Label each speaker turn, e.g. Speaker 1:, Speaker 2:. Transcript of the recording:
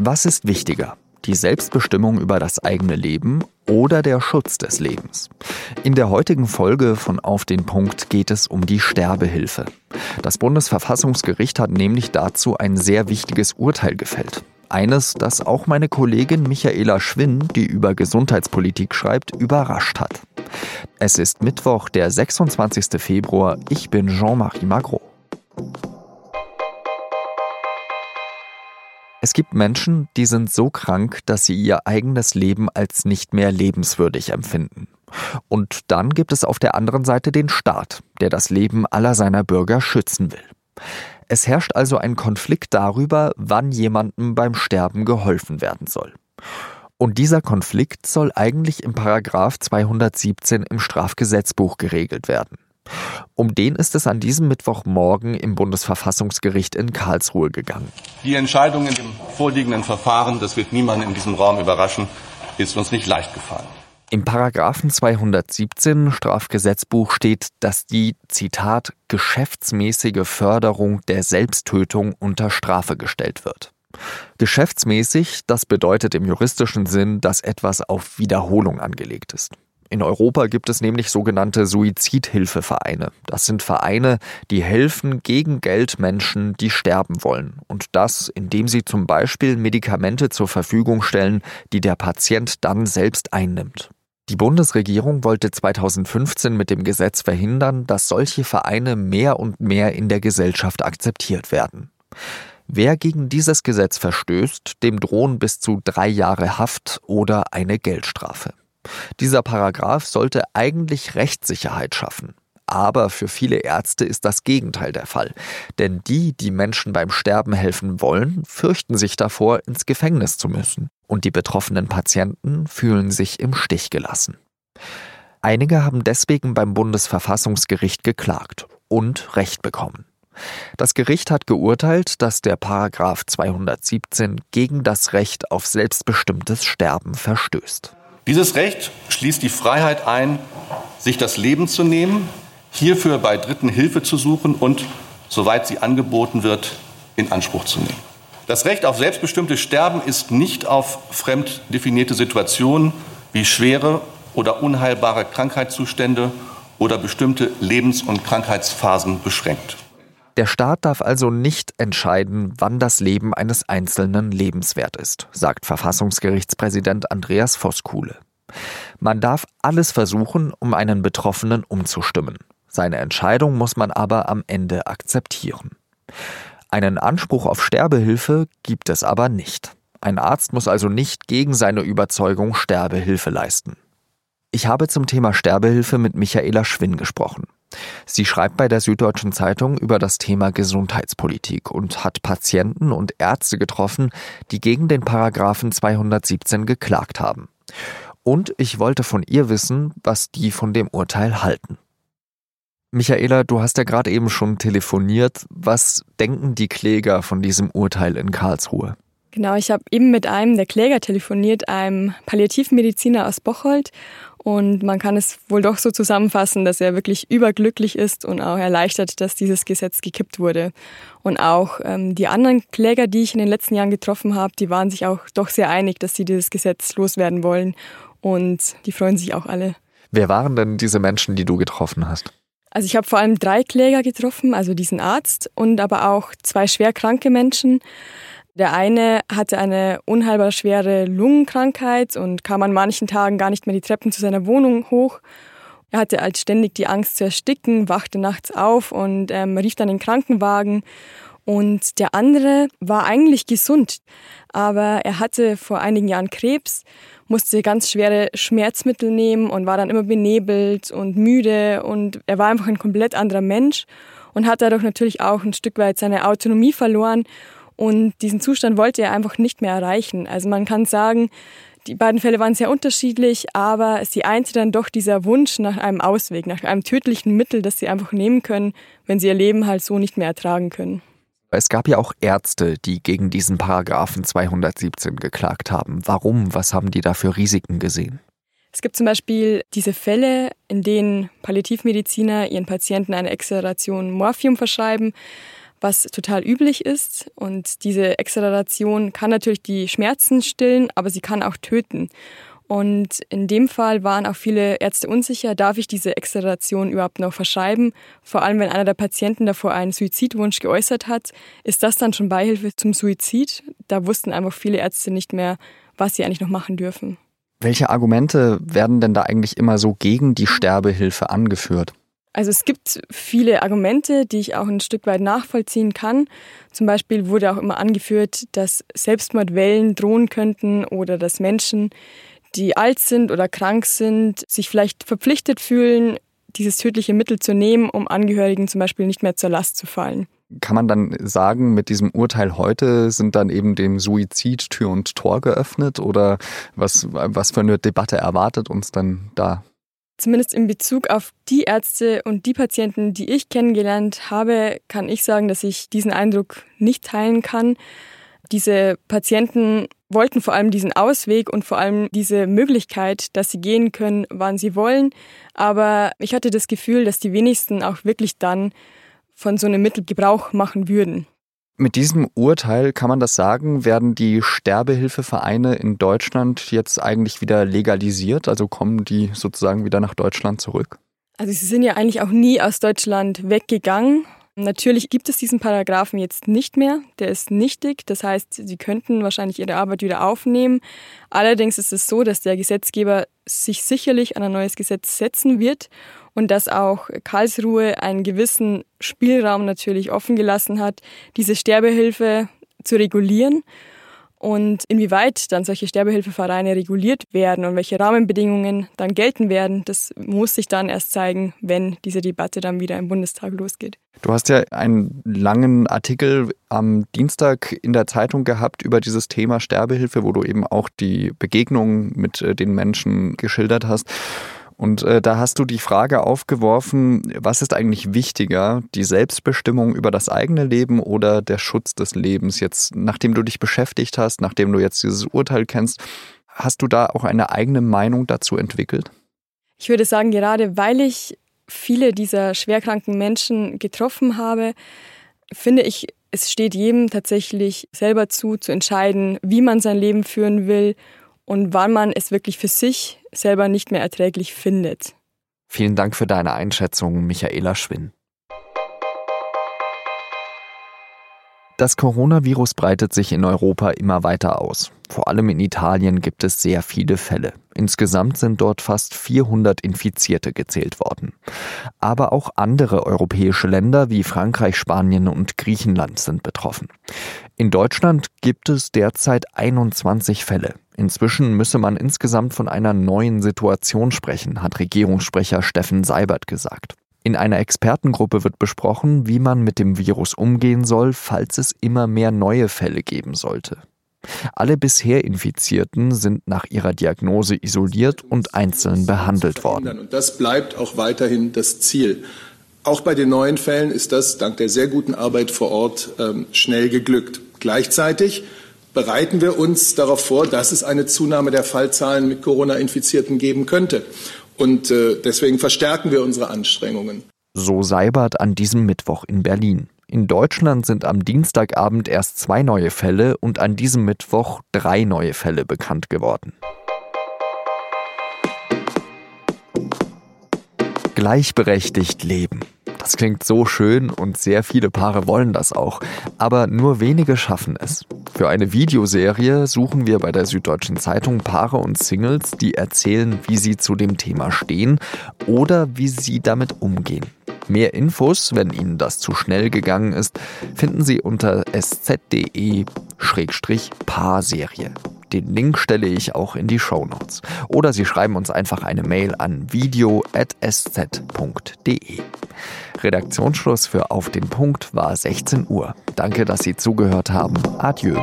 Speaker 1: Was ist wichtiger? Die Selbstbestimmung über das eigene Leben oder der Schutz des Lebens? In der heutigen Folge von Auf den Punkt geht es um die Sterbehilfe. Das Bundesverfassungsgericht hat nämlich dazu ein sehr wichtiges Urteil gefällt. Eines, das auch meine Kollegin Michaela Schwinn, die über Gesundheitspolitik schreibt, überrascht hat. Es ist Mittwoch, der 26. Februar. Ich bin Jean-Marie Magro. Es gibt Menschen, die sind so krank, dass sie ihr eigenes Leben als nicht mehr lebenswürdig empfinden. Und dann gibt es auf der anderen Seite den Staat, der das Leben aller seiner Bürger schützen will. Es herrscht also ein Konflikt darüber, wann jemandem beim Sterben geholfen werden soll. Und dieser Konflikt soll eigentlich im Paragraph 217 im Strafgesetzbuch geregelt werden. Um den ist es an diesem Mittwochmorgen im Bundesverfassungsgericht in Karlsruhe gegangen.
Speaker 2: Die Entscheidung in dem vorliegenden Verfahren, das wird niemanden in diesem Raum überraschen, ist uns nicht leicht gefallen.
Speaker 1: Im Paragraphen 217 Strafgesetzbuch steht, dass die, Zitat, geschäftsmäßige Förderung der Selbsttötung unter Strafe gestellt wird. Geschäftsmäßig, das bedeutet im juristischen Sinn, dass etwas auf Wiederholung angelegt ist. In Europa gibt es nämlich sogenannte Suizidhilfevereine. Das sind Vereine, die helfen gegen Geld Menschen, die sterben wollen. Und das, indem sie zum Beispiel Medikamente zur Verfügung stellen, die der Patient dann selbst einnimmt. Die Bundesregierung wollte 2015 mit dem Gesetz verhindern, dass solche Vereine mehr und mehr in der Gesellschaft akzeptiert werden. Wer gegen dieses Gesetz verstößt, dem drohen bis zu drei Jahre Haft oder eine Geldstrafe. Dieser Paragraph sollte eigentlich Rechtssicherheit schaffen. Aber für viele Ärzte ist das Gegenteil der Fall. Denn die, die Menschen beim Sterben helfen wollen, fürchten sich davor, ins Gefängnis zu müssen. Und die betroffenen Patienten fühlen sich im Stich gelassen. Einige haben deswegen beim Bundesverfassungsgericht geklagt und Recht bekommen. Das Gericht hat geurteilt, dass der Paragraph 217 gegen das Recht auf selbstbestimmtes Sterben verstößt.
Speaker 2: Dieses Recht schließt die Freiheit ein, sich das Leben zu nehmen, hierfür bei Dritten Hilfe zu suchen und, soweit sie angeboten wird, in Anspruch zu nehmen. Das Recht auf selbstbestimmtes Sterben ist nicht auf fremd definierte Situationen wie schwere oder unheilbare Krankheitszustände oder bestimmte Lebens- und Krankheitsphasen beschränkt.
Speaker 1: Der Staat darf also nicht entscheiden, wann das Leben eines Einzelnen lebenswert ist, sagt Verfassungsgerichtspräsident Andreas Voskuhle. Man darf alles versuchen, um einen Betroffenen umzustimmen. Seine Entscheidung muss man aber am Ende akzeptieren. Einen Anspruch auf Sterbehilfe gibt es aber nicht. Ein Arzt muss also nicht gegen seine Überzeugung Sterbehilfe leisten. Ich habe zum Thema Sterbehilfe mit Michaela Schwinn gesprochen. Sie schreibt bei der Süddeutschen Zeitung über das Thema Gesundheitspolitik und hat Patienten und Ärzte getroffen, die gegen den Paragraphen 217 geklagt haben. Und ich wollte von ihr wissen, was die von dem Urteil halten. Michaela, du hast ja gerade eben schon telefoniert. Was denken die Kläger von diesem Urteil in Karlsruhe?
Speaker 3: Genau, ich habe eben mit einem der Kläger telefoniert, einem Palliativmediziner aus Bocholt. Und man kann es wohl doch so zusammenfassen, dass er wirklich überglücklich ist und auch erleichtert, dass dieses Gesetz gekippt wurde. Und auch ähm, die anderen Kläger, die ich in den letzten Jahren getroffen habe, die waren sich auch doch sehr einig, dass sie dieses Gesetz loswerden wollen. Und die freuen sich auch alle.
Speaker 1: Wer waren denn diese Menschen, die du getroffen hast?
Speaker 3: Also ich habe vor allem drei Kläger getroffen, also diesen Arzt und aber auch zwei schwer kranke Menschen. Der eine hatte eine unheilbar schwere Lungenkrankheit und kam an manchen Tagen gar nicht mehr die Treppen zu seiner Wohnung hoch. Er hatte als ständig die Angst zu ersticken, wachte nachts auf und ähm, rief dann den Krankenwagen. Und der andere war eigentlich gesund, aber er hatte vor einigen Jahren Krebs, musste ganz schwere Schmerzmittel nehmen und war dann immer benebelt und müde und er war einfach ein komplett anderer Mensch und hat dadurch natürlich auch ein Stück weit seine Autonomie verloren und diesen Zustand wollte er einfach nicht mehr erreichen. Also man kann sagen, die beiden Fälle waren sehr unterschiedlich, aber sie einte dann doch dieser Wunsch nach einem Ausweg, nach einem tödlichen Mittel, das sie einfach nehmen können, wenn sie ihr Leben halt so nicht mehr ertragen können.
Speaker 1: Es gab ja auch Ärzte, die gegen diesen Paragraphen 217 geklagt haben. Warum? Was haben die da für Risiken gesehen?
Speaker 3: Es gibt zum Beispiel diese Fälle, in denen Palliativmediziner ihren Patienten eine Exoderation Morphium verschreiben, was total üblich ist. Und diese Extradation kann natürlich die Schmerzen stillen, aber sie kann auch töten. Und in dem Fall waren auch viele Ärzte unsicher, darf ich diese Extradation überhaupt noch verschreiben? Vor allem, wenn einer der Patienten davor einen Suizidwunsch geäußert hat, ist das dann schon Beihilfe zum Suizid? Da wussten einfach viele Ärzte nicht mehr, was sie eigentlich noch machen dürfen.
Speaker 1: Welche Argumente werden denn da eigentlich immer so gegen die Sterbehilfe angeführt?
Speaker 3: Also es gibt viele Argumente, die ich auch ein Stück weit nachvollziehen kann. Zum Beispiel wurde auch immer angeführt, dass Selbstmordwellen drohen könnten oder dass Menschen, die alt sind oder krank sind, sich vielleicht verpflichtet fühlen, dieses tödliche Mittel zu nehmen, um Angehörigen zum Beispiel nicht mehr zur Last zu fallen.
Speaker 1: Kann man dann sagen, mit diesem Urteil heute sind dann eben dem Suizid Tür und Tor geöffnet oder was, was für eine Debatte erwartet uns dann da?
Speaker 3: Zumindest in Bezug auf die Ärzte und die Patienten, die ich kennengelernt habe, kann ich sagen, dass ich diesen Eindruck nicht teilen kann. Diese Patienten wollten vor allem diesen Ausweg und vor allem diese Möglichkeit, dass sie gehen können, wann sie wollen. Aber ich hatte das Gefühl, dass die wenigsten auch wirklich dann von so einem Mittel Gebrauch machen würden.
Speaker 1: Mit diesem Urteil kann man das sagen, werden die Sterbehilfevereine in Deutschland jetzt eigentlich wieder legalisiert? Also kommen die sozusagen wieder nach Deutschland zurück?
Speaker 3: Also sie sind ja eigentlich auch nie aus Deutschland weggegangen. Natürlich gibt es diesen Paragraphen jetzt nicht mehr. Der ist nichtig. Das heißt, sie könnten wahrscheinlich ihre Arbeit wieder aufnehmen. Allerdings ist es so, dass der Gesetzgeber sich sicherlich an ein neues Gesetz setzen wird und dass auch Karlsruhe einen gewissen Spielraum natürlich offen gelassen hat, diese Sterbehilfe zu regulieren. Und inwieweit dann solche Sterbehilfevereine reguliert werden und welche Rahmenbedingungen dann gelten werden, das muss sich dann erst zeigen, wenn diese Debatte dann wieder im Bundestag losgeht.
Speaker 1: Du hast ja einen langen Artikel am Dienstag in der Zeitung gehabt über dieses Thema Sterbehilfe, wo du eben auch die Begegnungen mit äh, den Menschen geschildert hast. Und äh, da hast du die Frage aufgeworfen, was ist eigentlich wichtiger, die Selbstbestimmung über das eigene Leben oder der Schutz des Lebens? Jetzt, nachdem du dich beschäftigt hast, nachdem du jetzt dieses Urteil kennst, hast du da auch eine eigene Meinung dazu entwickelt?
Speaker 3: Ich würde sagen, gerade weil ich viele dieser schwerkranken Menschen getroffen habe, finde ich, es steht jedem tatsächlich selber zu, zu entscheiden, wie man sein Leben führen will und wann man es wirklich für sich selber nicht mehr erträglich findet.
Speaker 1: Vielen Dank für deine Einschätzung, Michaela Schwinn. Das Coronavirus breitet sich in Europa immer weiter aus. Vor allem in Italien gibt es sehr viele Fälle. Insgesamt sind dort fast 400 Infizierte gezählt worden. Aber auch andere europäische Länder wie Frankreich, Spanien und Griechenland sind betroffen. In Deutschland gibt es derzeit 21 Fälle. Inzwischen müsse man insgesamt von einer neuen Situation sprechen, hat Regierungssprecher Steffen Seibert gesagt. In einer Expertengruppe wird besprochen, wie man mit dem Virus umgehen soll, falls es immer mehr neue Fälle geben sollte. Alle bisher Infizierten sind nach ihrer Diagnose isoliert und einzeln behandelt worden.
Speaker 4: Und das bleibt auch weiterhin das Ziel. Auch bei den neuen Fällen ist das dank der sehr guten Arbeit vor Ort ähm, schnell geglückt. Gleichzeitig bereiten wir uns darauf vor, dass es eine Zunahme der Fallzahlen mit Corona-Infizierten geben könnte. Und äh, deswegen verstärken wir unsere Anstrengungen.
Speaker 1: So Seibert an diesem Mittwoch in Berlin. In Deutschland sind am Dienstagabend erst zwei neue Fälle und an diesem Mittwoch drei neue Fälle bekannt geworden. Gleichberechtigt leben. Das klingt so schön und sehr viele Paare wollen das auch, aber nur wenige schaffen es. Für eine Videoserie suchen wir bei der Süddeutschen Zeitung Paare und Singles, die erzählen, wie sie zu dem Thema stehen oder wie sie damit umgehen. Mehr Infos, wenn Ihnen das zu schnell gegangen ist, finden Sie unter sz.de-paarserie. Den Link stelle ich auch in die Show Notes. Oder Sie schreiben uns einfach eine Mail an video.sz.de. Redaktionsschluss für Auf den Punkt war 16 Uhr. Danke, dass Sie zugehört haben. Adieu.